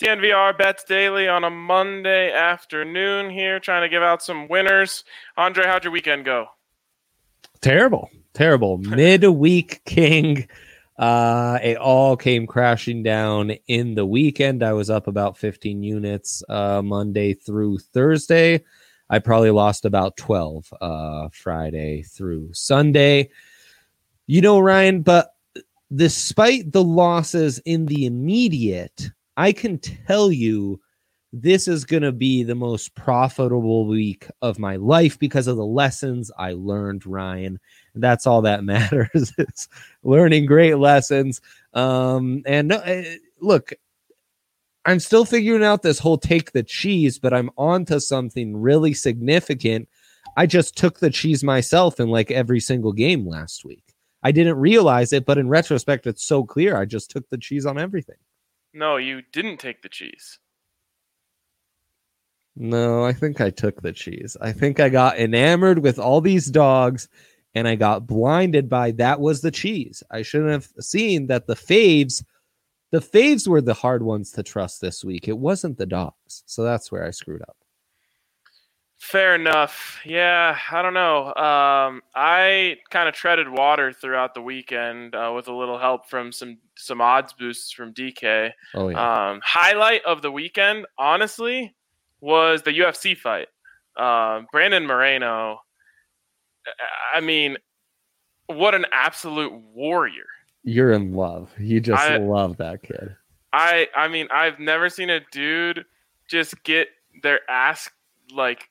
DNVR bets daily on a Monday afternoon here, trying to give out some winners. Andre, how'd your weekend go? Terrible, terrible. Midweek king. Uh, it all came crashing down in the weekend. I was up about 15 units uh, Monday through Thursday. I probably lost about 12 uh, Friday through Sunday. You know, Ryan, but despite the losses in the immediate, I can tell you this is going to be the most profitable week of my life because of the lessons I learned, Ryan. That's all that matters is learning great lessons. Um, and uh, look, I'm still figuring out this whole take the cheese, but I'm on to something really significant. I just took the cheese myself in like every single game last week. I didn't realize it, but in retrospect, it's so clear. I just took the cheese on everything. No, you didn't take the cheese. No, I think I took the cheese. I think I got enamored with all these dogs and I got blinded by that was the cheese. I shouldn't have seen that the faves the faves were the hard ones to trust this week. It wasn't the dogs. So that's where I screwed up. Fair enough. Yeah, I don't know. Um, I kind of treaded water throughout the weekend uh, with a little help from some some odds boosts from DK. Oh yeah. Um, highlight of the weekend, honestly, was the UFC fight. Uh, Brandon Moreno. I mean, what an absolute warrior! You're in love. You just I- love that kid. I I mean, I've never seen a dude just get their ass like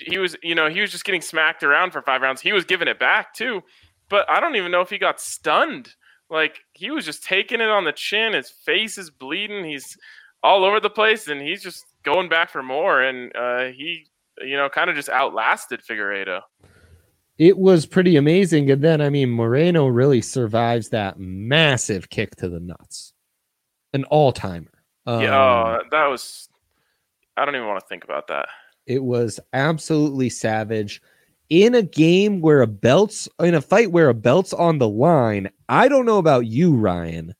he was, you know, he was just getting smacked around for five rounds. He was giving it back too, but I don't even know if he got stunned. Like he was just taking it on the chin. His face is bleeding. He's all over the place, and he's just going back for more. And uh, he, you know, kind of just outlasted Figueiredo. It was pretty amazing. And then, I mean, Moreno really survives that massive kick to the nuts. An all timer. Um, yeah, oh, that was. I don't even want to think about that. It was absolutely savage. In a game where a belt's in a fight where a belt's on the line, I don't know about you, Ryan,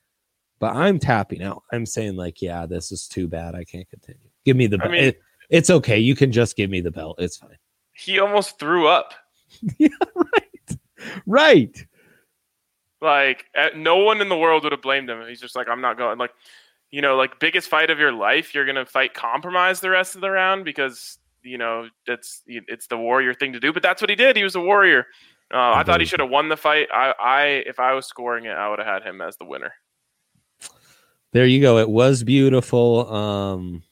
but I'm tapping out. I'm saying, like, yeah, this is too bad. I can't continue. Give me the I belt. mean- It- it's okay. You can just give me the belt. It's fine. He almost threw up. yeah, right. Right. Like uh, no one in the world would have blamed him. He's just like, I'm not going. Like, you know, like biggest fight of your life, you're gonna fight compromise the rest of the round because you know that's it's the warrior thing to do. But that's what he did. He was a warrior. Uh, I thought he should have won the fight. I, I, if I was scoring it, I would have had him as the winner. There you go. It was beautiful. Um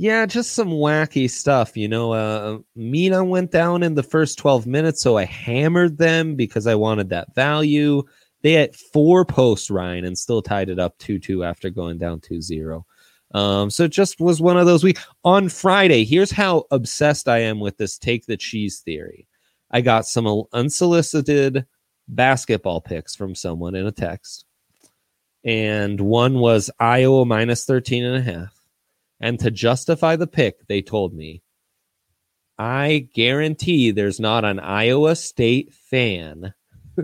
yeah, just some wacky stuff. You know, uh Mina went down in the first 12 minutes, so I hammered them because I wanted that value. They had four posts, Ryan, and still tied it up 2-2 after going down 2-0. Um, so it just was one of those weeks. On Friday, here's how obsessed I am with this take the cheese theory. I got some unsolicited basketball picks from someone in a text and one was Iowa minus 13 and a half. And to justify the pick, they told me, I guarantee there's not an Iowa State fan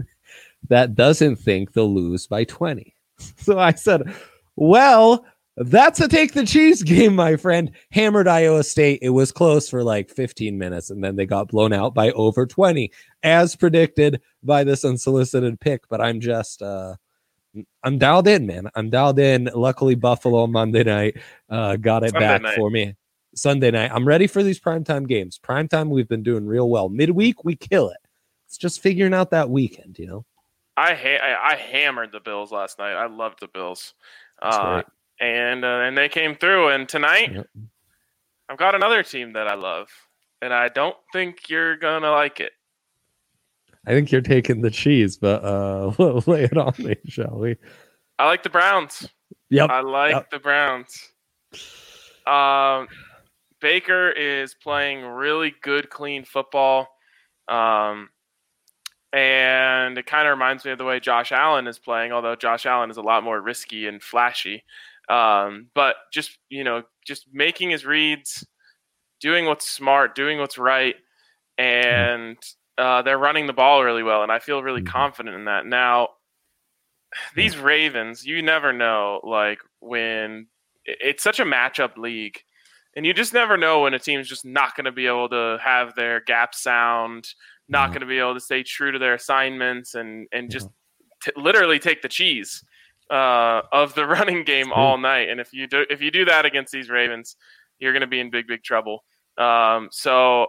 that doesn't think they'll lose by 20. So I said, well, That's a take the cheese game, my friend. Hammered Iowa State. It was close for like 15 minutes, and then they got blown out by over 20, as predicted by this unsolicited pick. But I'm just uh I'm dialed in, man. I'm dialed in. Luckily, Buffalo Monday night uh got it Sunday back night. for me. Sunday night. I'm ready for these primetime games. Primetime, we've been doing real well. Midweek, we kill it. It's just figuring out that weekend, you know. I ha- I, I hammered the Bills last night. I loved the Bills, That's uh. And uh, and they came through. And tonight, Yep. I've got another team that I love, and I don't think you're gonna like it. I think you're taking the cheese, but uh lay it on me, shall we? I like the Browns. Yep. I like Yep. the Browns. Um, Baker is playing really good, clean football. Um, and it kind of reminds me of the way Josh Allen is playing, although Josh Allen is a lot more risky and flashy. Um, but just, you know, just making his reads, doing what's smart, doing what's right. And uh, they're running the ball really well. And I feel really Mhm. confident in that. Now, these Ravens, you never know, like when it's such a matchup league, and you just never know when a team's just not going to be able to have their gap sound, not going to be able to stay true to their assignments, and and just t- literally take the cheese uh, of the running game all night. And if you do if you do that against these Ravens, you're going to be in big big trouble. Um, so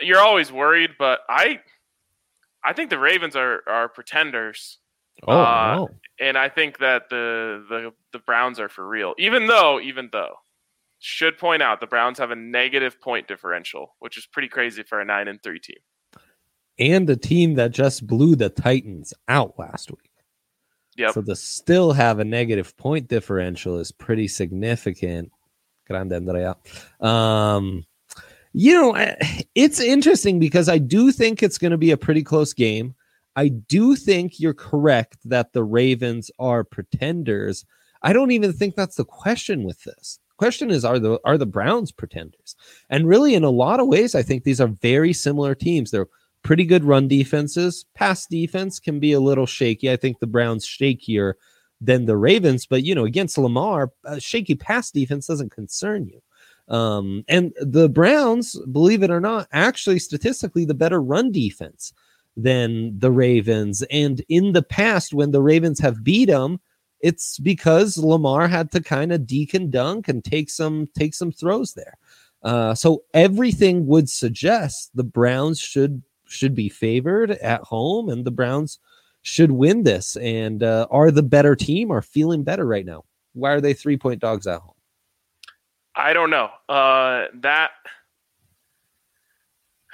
you're always worried, but I I think the Ravens are are pretenders Oh, Uh, no. and I think that the the the Browns are for real. Even though, even though, should point out the Browns have a negative point differential, which is pretty crazy for a nine and three team. and a team that just blew the Titans out last week. Yep. So to still have a negative point differential is pretty significant. Grande Andrea. Um, you know, it's interesting because I do think it's going to be a pretty close game. I do think you're correct that the Ravens are pretenders. I don't even think that's the question with this. Question is, are the are the Browns pretenders? And really, in a lot of ways, I think these are very similar teams. They're pretty good run defenses. Pass defense can be a little shaky. I think the Browns shakier than the Ravens, but you know, against Lamar, shaky pass defense doesn't concern you. Um, and the Browns, believe it or not, actually statistically the better run defense than the Ravens. And in the past, when the Ravens have beat them, it's because Lamar had to kind of and dunk and take some take some throws there. Uh, so everything would suggest the Browns should should be favored at home, and the Browns should win this and uh, are the better team, are feeling better right now. Why are they three point dogs at home? I don't know. Uh, that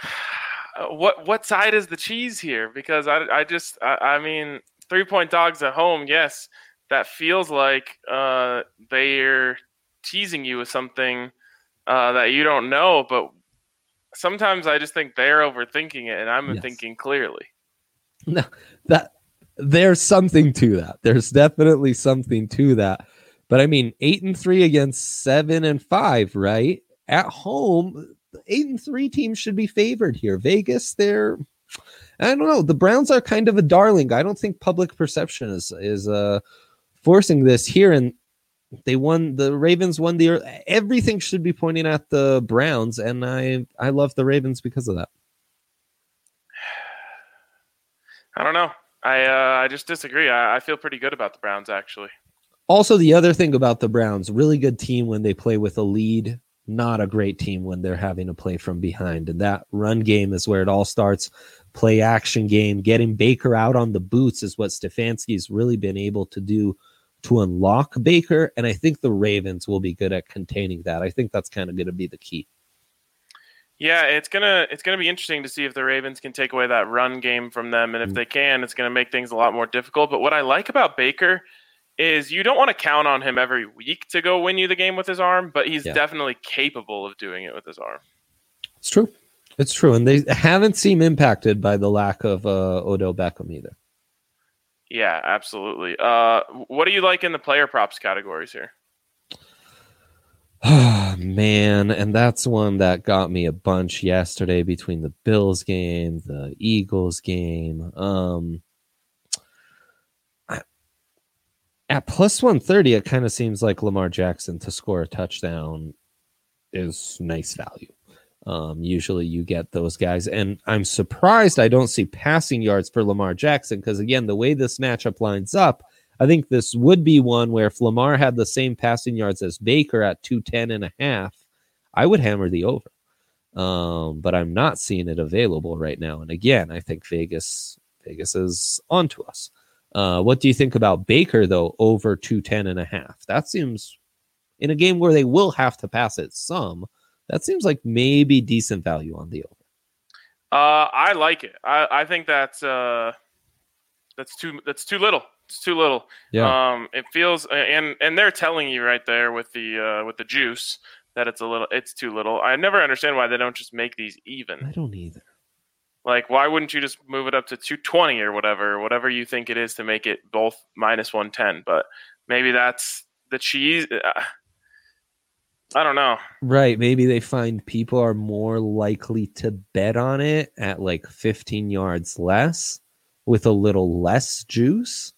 what what side is the cheese here? Because I I just I, I mean three point dogs at home. Yes, that feels like uh, they're teasing you with something uh, that you don't know. But sometimes I just think they're overthinking it, and I'm Yes. thinking clearly. No, that there's something to that. There's definitely something to that. But I mean, eight and three against seven and five, right? At home, eight and three teams should be favored here. Vegas, they're I don't know. The Browns are kind of a darling. I don't think public perception is is uh forcing this here. And they won the Ravens won the everything should be pointing at the Browns, and I I love the Ravens because of that. I don't know. I uh, I just disagree. I, I feel pretty good about the Browns actually. Also, the other thing about the Browns, really good team when they play with a lead, not a great team when they're having to play from behind. And that run game is where it all starts. Play action game, getting Baker out on the boots is what Stefanski's really been able to do to unlock Baker. And I think the Ravens will be good at containing that. I think that's kind of going to be the key. Yeah, it's gonna it's gonna be interesting to see if the Ravens can take away that run game from them, and if Mm. they can, it's gonna make things a lot more difficult. But what I like about Baker is you don't want to count on him every week to go win you the game with his arm, but he's Yeah. definitely capable of doing it with his arm. It's true. It's true. And they haven't seemed impacted by the lack of uh, Odell Beckham either. Yeah, absolutely. Uh, what do you like in the player props categories here? Man, and that's one that got me a bunch yesterday between the Bills game, the Eagles game. Um At plus 130, it kind of seems like Lamar Jackson to score a touchdown is nice value. Um, usually you get those guys. And I'm surprised I don't see passing yards for Lamar Jackson because, again, the way this matchup lines up, I think this would be one where if Lamar had the same passing yards as Baker at 210 and a half, I would hammer the over. Um, but I'm not seeing it available right now. And again, I think Vegas Vegas is onto us. Uh, what do you think about Baker though over 210 and a half? That seems in a game where they will have to pass it some. That seems like maybe decent value on the over. Uh, I like it. I, I think that's uh, that's too that's too little. It's too little. Yeah. Um, it feels and and they're telling you right there with the uh, with the juice that it's a little it's too little. I never understand why they don't just make these even. I don't either. Like why wouldn't you just move it up to 220 or whatever, whatever you think it is to make it both minus 110, but maybe that's the cheese uh, I don't know. Right. Maybe they find people are more likely to bet on it at like 15 yards less with a little less juice.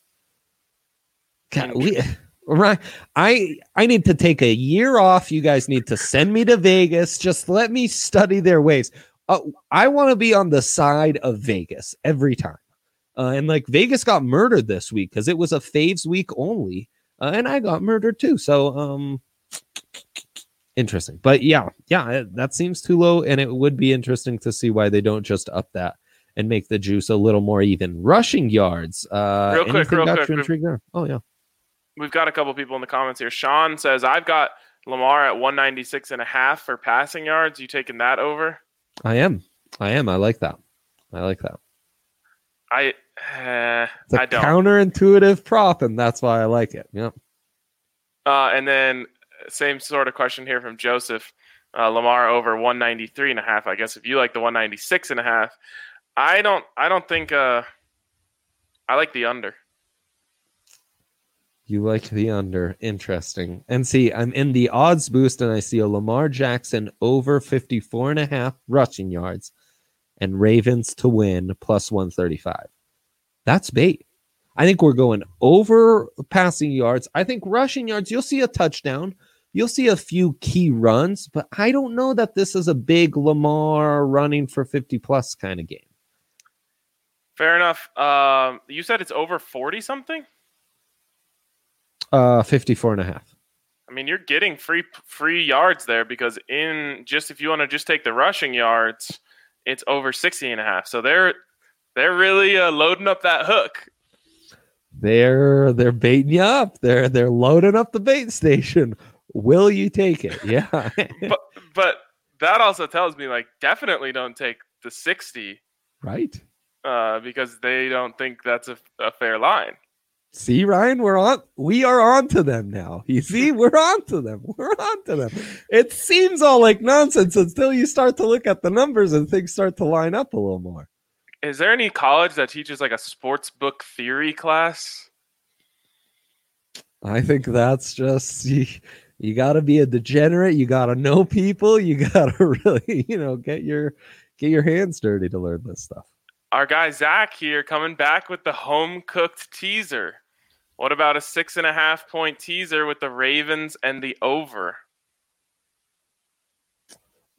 God, we, right. I I need to take a year off. You guys need to send me to Vegas. Just let me study their ways. Uh, I want to be on the side of Vegas every time. Uh, and like Vegas got murdered this week because it was a faves week only, uh, and I got murdered too. So um, interesting. But yeah, yeah, that seems too low, and it would be interesting to see why they don't just up that and make the juice a little more even. Rushing yards. Uh, real quick, real quick. There? Oh yeah. We've got a couple people in the comments here. Sean says, "I've got Lamar at 196 and a half for passing yards. You taking that over?" I am. I am. I like that. I like that. I uh, it's a I don't. counterintuitive prop, and that's why I like it. Yep. Uh, and then same sort of question here from Joseph. Uh, Lamar over 193 and a half. I guess if you like the 196 and a half, I don't. I don't think. Uh, I like the under. You like the under. Interesting. And see, I'm in the odds boost and I see a Lamar Jackson over 54 and a half rushing yards and Ravens to win plus 135. That's bait. I think we're going over passing yards. I think rushing yards, you'll see a touchdown. You'll see a few key runs, but I don't know that this is a big Lamar running for 50 plus kind of game. Fair enough. Um, you said it's over 40 something? Uh, 54 and a half. I mean, you're getting free free yards there because in just if you want to just take the rushing yards, it's over 60 and a half. So they're they're really uh, loading up that hook. They're they're baiting you up. They're they're loading up the bait station. Will you take it? Yeah. but but that also tells me like definitely don't take the 60. Right. Uh, because they don't think that's a, a fair line. See, Ryan, we're on. We are on to them now. You see, we're on to them. We're on to them. It seems all like nonsense until you start to look at the numbers and things start to line up a little more. Is there any college that teaches like a sports book theory class? I think that's just you, you got to be a degenerate. You got to know people. You got to really, you know, get your get your hands dirty to learn this stuff our guy Zach here coming back with the home cooked teaser. What about a six and a half point teaser with the Ravens and the over?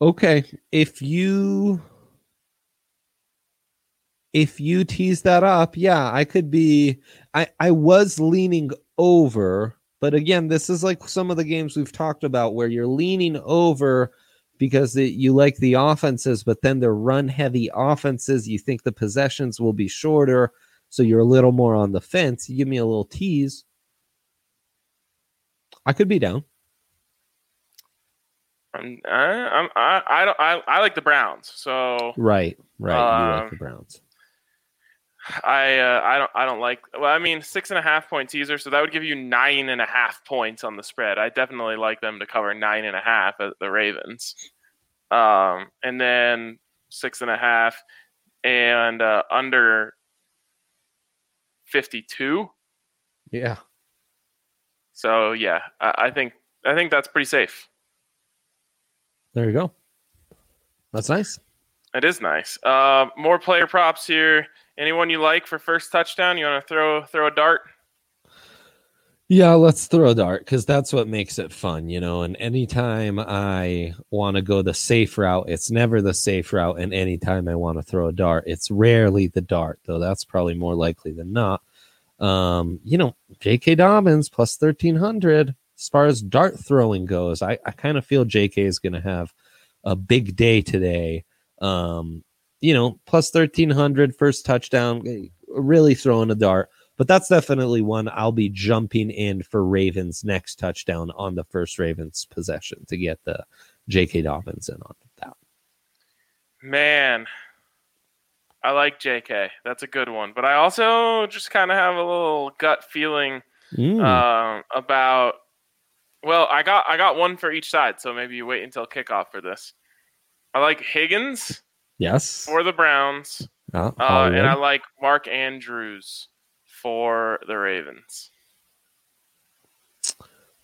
Okay, if you if you tease that up, yeah, I could be. I I was leaning over, but again, this is like some of the games we've talked about where you're leaning over because it, you like the offenses, but then they're run heavy offenses. You think the possessions will be shorter, so you're a little more on the fence. You give me a little tease. I could be down. I'm, I, I, I, don't, I, I like the Browns. So right, right, you um, like the Browns. I uh, I don't I don't like well I mean six and a half point teaser so that would give you nine and a half points on the spread. I definitely like them to cover nine and a half at the Ravens. Um and then six and a half and uh, under 52 yeah. So yeah I, I think I think that's pretty safe. There you go. That's nice. It is nice. Uh more player props here Anyone you like for first touchdown? You want to throw throw a dart? Yeah, let's throw a dart because that's what makes it fun, you know. And anytime I want to go the safe route, it's never the safe route. And anytime I want to throw a dart, it's rarely the dart, though that's probably more likely than not. Um, you know, J.K. Dobbins plus 1300 as far as dart throwing goes. I, I kind of feel J.K. is going to have a big day today. Um, you know, plus 1300, first touchdown, eh, really throwing a dart but that's definitely one I'll be jumping in for Ravens next touchdown on the first Ravens possession to get the J.K. Dobbins in on that. Man, I like J.K. That's a good one, but I also just kind of have a little gut feeling mm. uh, about. Well, I got I got one for each side, so maybe you wait until kickoff for this. I like Higgins. Yes. For the Browns. Uh, uh, and I like Mark Andrews for the Ravens?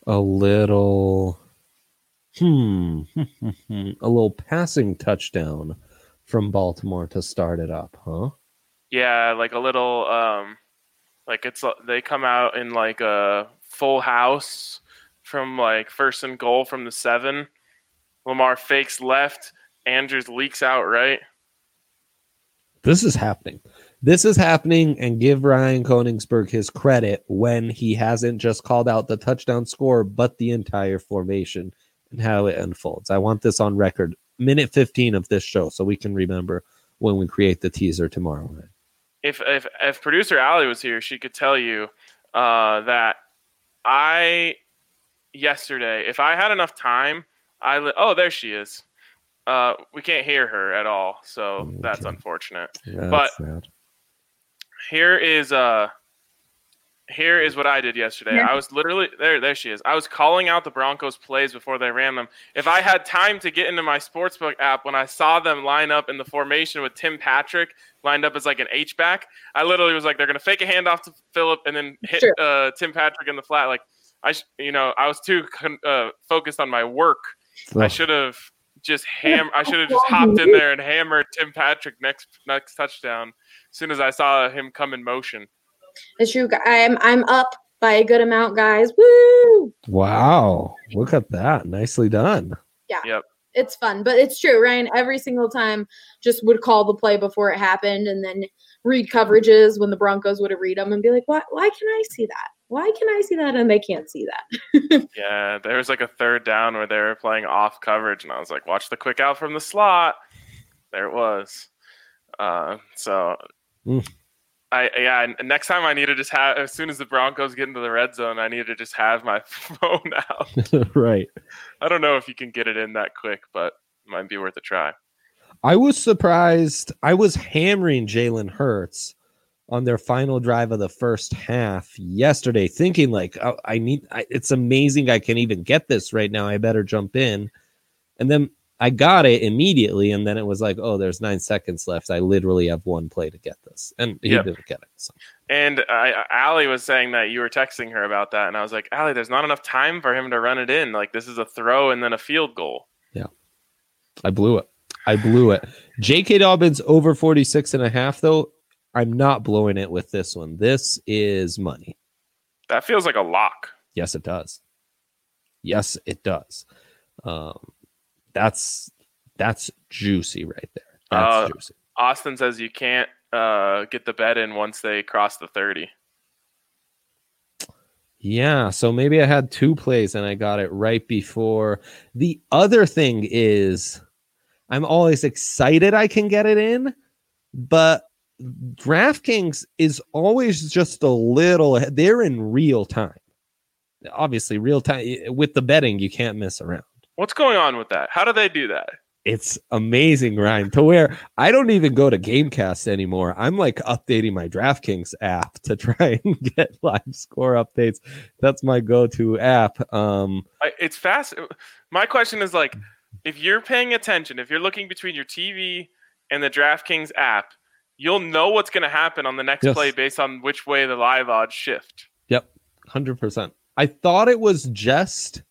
A little, hmm, a little passing touchdown from Baltimore to start it up, huh? Yeah, like a little, um, like it's they come out in like a full house from like first and goal from the seven. Lamar fakes left. Andrews leaks out right. This is happening this is happening and give Ryan Koenigsberg his credit when he hasn't just called out the touchdown score, but the entire formation and how it unfolds. I want this on record, minute 15 of this show, so we can remember when we create the teaser tomorrow night. If, if, if producer Allie was here, she could tell you uh, that I, yesterday, if I had enough time, I, li- oh, there she is. Uh, we can't hear her at all, so okay. that's unfortunate. Yeah, but sad here is uh here is what I did yesterday. Yeah. I was literally there. There she is. I was calling out the Broncos plays before they ran them. If I had time to get into my sportsbook app when I saw them line up in the formation with Tim Patrick lined up as like an H back, I literally was like, they're gonna fake a handoff to Phillip and then hit sure. uh, Tim Patrick in the flat. Like I, sh- you know, I was too con- uh, focused on my work. Oh. I should have just ham. I should have just hopped in there and hammered Tim Patrick next next touchdown as soon as I saw him come in motion. It's true. I'm I'm up by a good amount, guys. Woo! Wow, look at that. Nicely done. Yeah. Yep. It's fun, but it's true. Ryan every single time just would call the play before it happened, and then read coverages when the Broncos would have read them and be like, "Why? Why can I see that? Why can I see that?" And they can't see that. yeah, there was like a third down where they were playing off coverage, and I was like, "Watch the quick out from the slot." There it was. Uh, so Mm. I yeah. Next time I need to just have as soon as the Broncos get into the red zone, I need to just have my phone out. right. I don't know if you can get it in that quick, but it might be worth a try. I was surprised. I was hammering Jalen Hurts on their final drive of the first half yesterday, thinking like, oh, I need. I, it's amazing I can even get this right now. I better jump in, and then I got it immediately, and then it was like, oh, there's nine seconds left. I literally have one play to get this, and he yep. didn't get it. So. And I, Allie was saying that you were texting her about that, and I was like, Allie, there's not enough time for him to run it in. Like this is a throw and then a field goal. Yeah, I blew it. I blew it. J.K. Dobbins over 46 and a half, though. I'm not blowing it with this one. This is money. That feels like a lock. Yes, it does. Yes, it does. Um, that's that's juicy right there. That's uh, juicy. Austin says you can't uh, get the bet in once they cross the 30. Yeah, so maybe I had two plays and I got it right before. The other thing is I'm always excited I can get it in, but DraftKings is always just a little they're in real time. Obviously, real time with the betting, you can't miss around. What's going on with that? How do they do that? It's amazing, Ryan, to where I don't even go to Gamecast anymore. I'm like updating my DraftKings app to try and get live score updates. That's my go-to app. Um, it's fast. My question is like, if you're paying attention, if you're looking between your TV and the DraftKings app, you'll know what's going to happen on the next yes. play based on which way the live odds shift. Yep, hundred percent. I thought it was just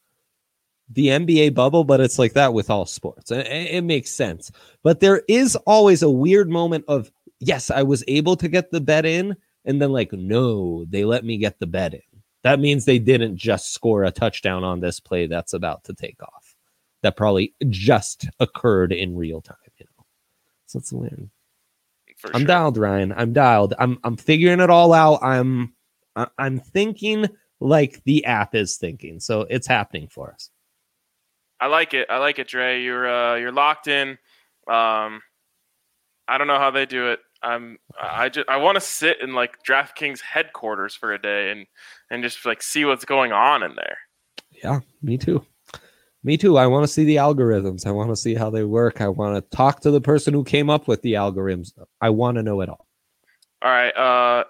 the NBA bubble, but it's like that with all sports. It, it makes sense. But there is always a weird moment of, yes, I was able to get the bet in. And then, like, no, they let me get the bet in. That means they didn't just score a touchdown on this play that's about to take off. That probably just occurred in real time, you know. So it's weird. For I'm sure. dialed, Ryan. I'm dialed. I'm I'm figuring it all out. I'm I'm thinking like the app is thinking. So it's happening for us. I like it. I like it, Dre. You're uh, you're locked in. Um, I don't know how they do it. I'm I just I want to sit in like DraftKings headquarters for a day and and just like see what's going on in there. Yeah, me too. Me too. I want to see the algorithms. I want to see how they work. I want to talk to the person who came up with the algorithms. I want to know it all. All right. Uh,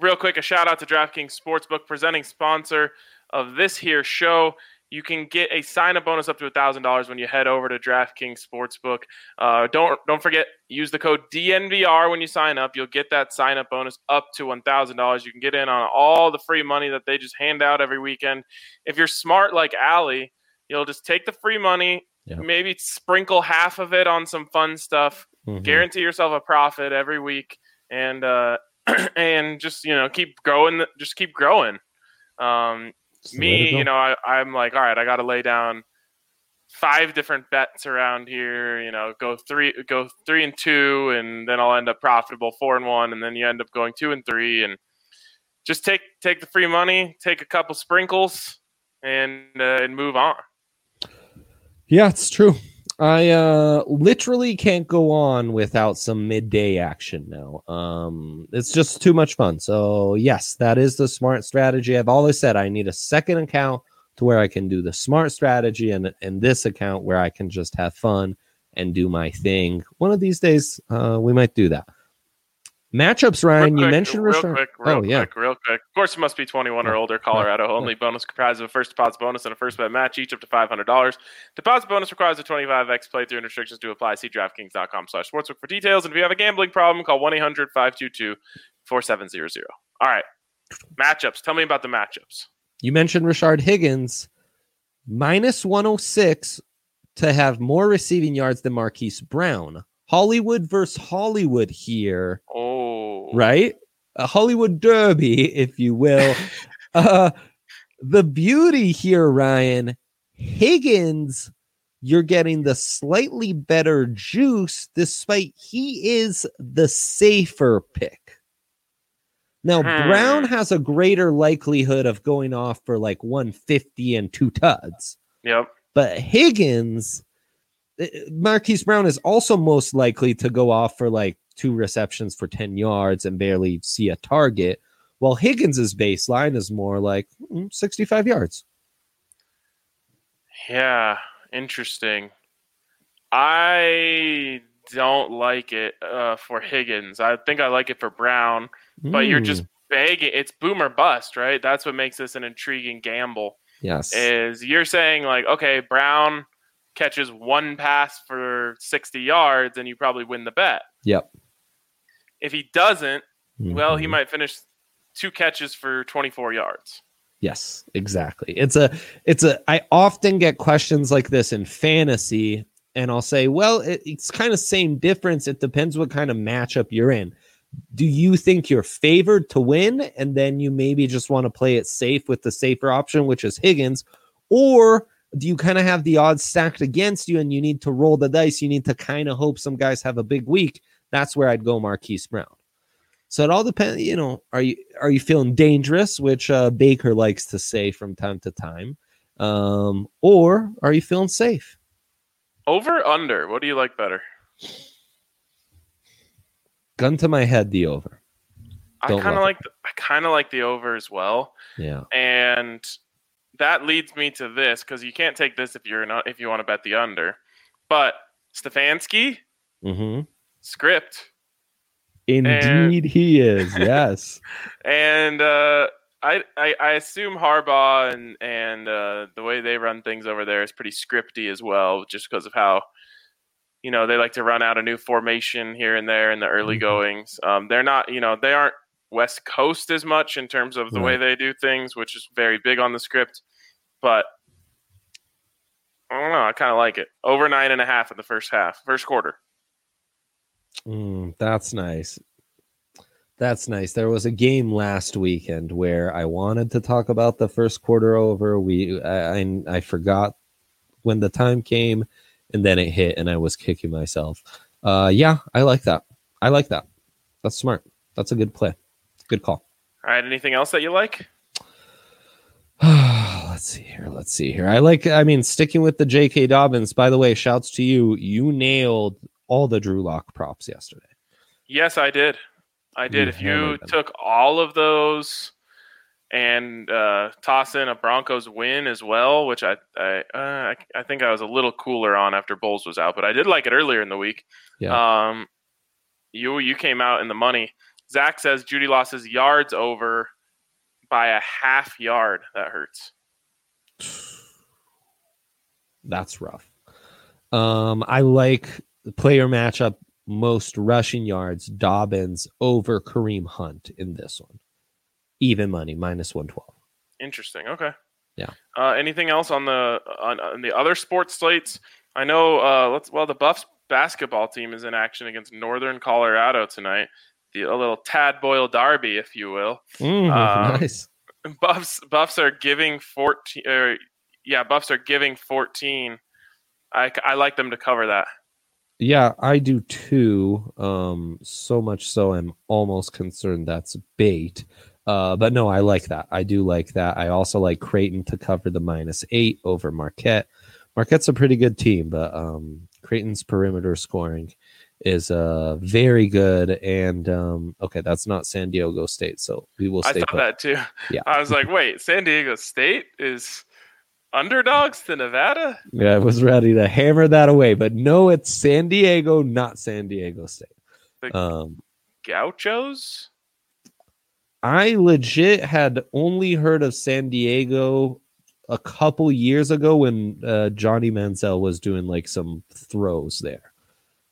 real quick, a shout out to DraftKings Sportsbook, presenting sponsor of this here show. You can get a sign up bonus up to thousand dollars when you head over to DraftKings Sportsbook. Uh, don't don't forget use the code DNVR when you sign up. You'll get that sign up bonus up to one thousand dollars. You can get in on all the free money that they just hand out every weekend. If you're smart like Allie, you'll just take the free money, Yeah. maybe sprinkle half of it on some fun stuff, Mhm. guarantee yourself a profit every week and uh and just you know keep growing just keep growing um It's the way to me you know I, i'm like all right i gotta lay down five different bets around here you know go three go three and two and then i'll end up profitable four and one and then you end up going two and three and just take take the free money take a couple sprinkles and uh, and move on Yeah, it's true. I uh literally can't go on without some midday action now. Um it's just too much fun. So, yes, that is the smart strategy. I've always said I need a second account to where I can do the smart strategy and and this account where I can just have fun and do my thing. One of these days uh we might do that. Matchups, Ryan, Real you mentioned real Rashard- quick, oh, real Oh, yeah. quick, real quick. Of course, it must be 21 or older. Colorado only. Bonus comprised of a first deposit bonus and a first bet match, each up to $500. Deposit bonus requires a 25x playthrough and restrictions to apply. See DraftKings.com slash sportsbook for details. And if you have a gambling problem, call 1-800-522-4700. All right. Matchups. Tell me about the matchups. You mentioned Rashard Higgins, minus 106 to have more receiving yards than Marquise Brown. Hollywood versus Hollywood here, Oh. right? A Hollywood derby, if you will. uh, the beauty here, Ryan, Higgins, you're getting the slightly better juice despite he is the safer pick. Now, Hmm. Brown has a greater likelihood of going off for like 150 and two tuds, Yep. but Higgins, Marquise Brown is also most likely to go off for like two receptions for 10 yards and barely see a target, while Higgins's baseline is more like mm, 65 yards. Yeah. Interesting. I don't like it uh, for Higgins. I think I like it for Brown. but you're just Mm, begging it's boomer bust right that's what makes this an intriguing gamble yes. is you're saying like okay brown catches one pass for 60 yards and you probably win the bet Yep. if he doesn't well he Mhm. might finish two catches for 24 yards Yes, exactly. It's a it's a I often get questions like this in fantasy and I'll say, "Well, it, it's kind of same difference. It depends what kind of matchup you're in. Do you think you're favored to win and then you maybe just want to play it safe with the safer option which is Higgins or you kind of have the odds stacked against you and you need to roll the dice, you need to kind of hope some guys have a big week? That's where I'd go Marquise Brown. So it all depends, you know, are you are you feeling dangerous, which uh, Baker likes to say from time to time, um, or are you feeling safe? over under what do you like better Gun to my head, the over. i Don't kind of like the, i kind of like the over as well Yeah, and that leads me to this because you can't take this if you're not if you want to bet the under but stefanski hmm script indeed he is. Yes, and uh, I, I I assume Harbaugh and and uh, the way they run things over there is pretty scripty as well, just because of how you know they like to run out a new formation here and there in the early Mhm. goings. Um, they're not you know they aren't West Coast as much in terms of the way they do things, which is very big on the script, but. I don't know. I kind of like it. Over nine and a half in the first half, first quarter. Mm, that's nice. That's nice. There was a game last weekend where I wanted to talk about the first quarter over. We I I, I forgot when the time came, and then it hit, and I was kicking myself. Uh, yeah, I like that. I like that. That's smart. That's a good play. Good call. All right. Anything else that you like? let's see here. Let's see here. I like. I mean, sticking with the J.K. Dobbins. By the way, shouts to you. You nailed all the Drew Lock props yesterday. Yes, I did. I did. You if you them. took all of those and uh, toss in a Broncos win as well, which I I, uh, I I think I was a little cooler on after Bolles was out, but I did like it earlier in the week. Yeah. Um, you you came out in the money. Zach says Jeudy lost his yards over by a half yard. That hurts. That's rough. Um, I like the player matchup most rushing yards Dobbins over Kareem Hunt in this one. Even money minus one twelve. Interesting. Okay. Yeah. Uh, anything else on the on, on the other sports slates? I know. Uh, let's. Well, the Buffs basketball team is in action against Northern Colorado tonight. A little Tad Boyle derby, if you will. Mm, Um, nice. Buffs Buffs are giving fourteen. Or, yeah, Buffs are giving fourteen. I, I like them to cover that. Yeah, I do too. Um, so much so I'm almost concerned that's bait. Uh, but no, I like that. I do like that. I also like Creighton to cover the minus eight over Marquette. Marquette's a pretty good team, but um, Creighton's perimeter scoring is uh very good. And um, okay, that's not San Diego State, so we will I thought put. that too. Yeah. I was like, wait, San Diego State is underdogs to Nevada. Yeah, I was ready to hammer that away, but no, it's San Diego, not San Diego State. The Um, Gauchos. I legit had only heard of San Diego a couple years ago when uh, Johnny Manziel was doing like some throws there,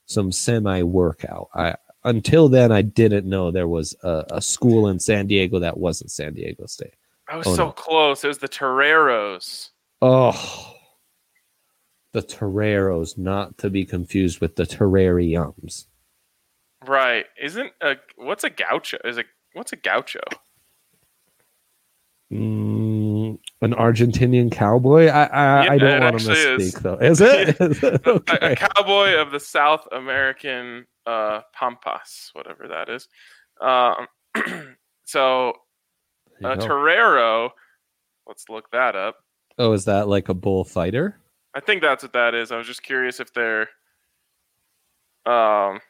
some semi workout. I until then I didn't know there was a, a school in San Diego that wasn't San Diego State. I was Oh, so no. close. It was the Toreros. Oh, the Toreros, not to be confused with the Terrariums. Right. Isn't a what's a gaucho? Is it what's a gaucho? Mm, an Argentinian cowboy. I I, Yeah, I don't want to actually is. though. Is it? Is it? A- A, cowboy of the South American uh, pampas, whatever that is. Um, so a you go. torero. Let's look that up. Oh, is that like a bullfighter? I think that's what that is. I was just curious if they're. Um.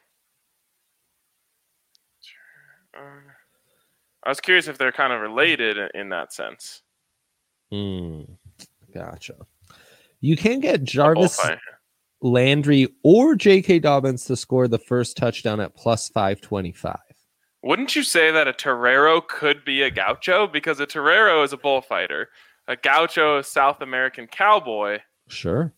I was curious if they're kind of related in, in that sense. Hmm. Gotcha. You can get Jarvis. Landry or J.K. Dobbins to score the first touchdown at plus 525. Wouldn't you say that a torero could be a gaucho? Because a torero is a bullfighter, a gaucho is South American cowboy. Sure.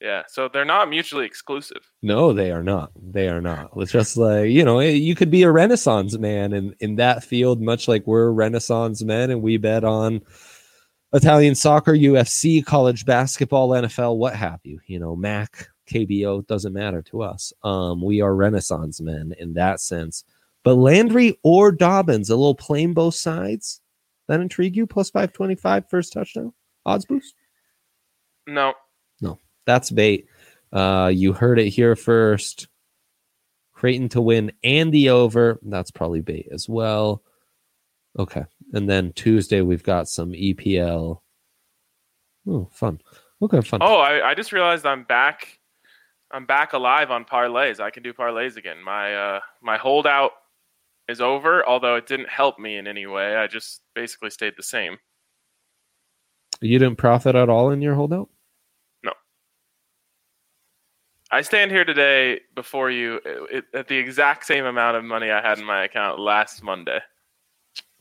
Yeah, so they're not mutually exclusive. No, they are not. They are not. It's just like, you know, eh, you could be a renaissance man in, in that field, much like we're renaissance men and we bet on Italian soccer, UFC, college basketball, NFL, what have you. You know, Mac, KBO, doesn't matter to us. Um, we are renaissance men in that sense. But Landry or Dobbins, a little plain both sides. That intrigue you? Plus 525 first touchdown? Odds boost? No, No, That's bait. Uh, you heard it here first. Creighton to win and the over. That's probably bait as well. Okay. And then Tuesday, we've got some EPL. Oh, fun. Okay, fun. Oh, I, I just realized I'm back. I'm back alive on parlays. I can do parlays again. My uh, my holdout is over, although it didn't help me in any way. I just basically stayed the same. You didn't profit at all in your holdout? No. I stand here today before you at the exact same amount of money I had in my account last Monday.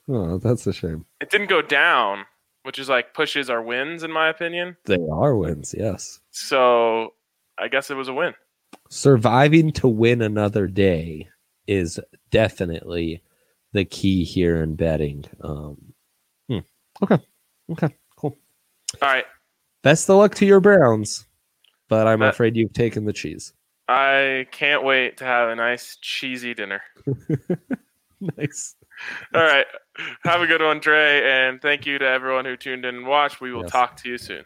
Oh, that's a shame. It didn't go down, which is like pushes our wins, in my opinion. They are wins, yes. So I guess it was a win. Surviving to win another day is definitely the key here in betting. Um, hmm. Okay. Okay. Cool. All right. Best of luck to your Browns, but I'm That- afraid you've taken the cheese. I can't wait to have a nice cheesy dinner. nice. All right. Have a good one, Trey, and thank you to everyone who tuned in and watched. We will Yes. talk to you soon.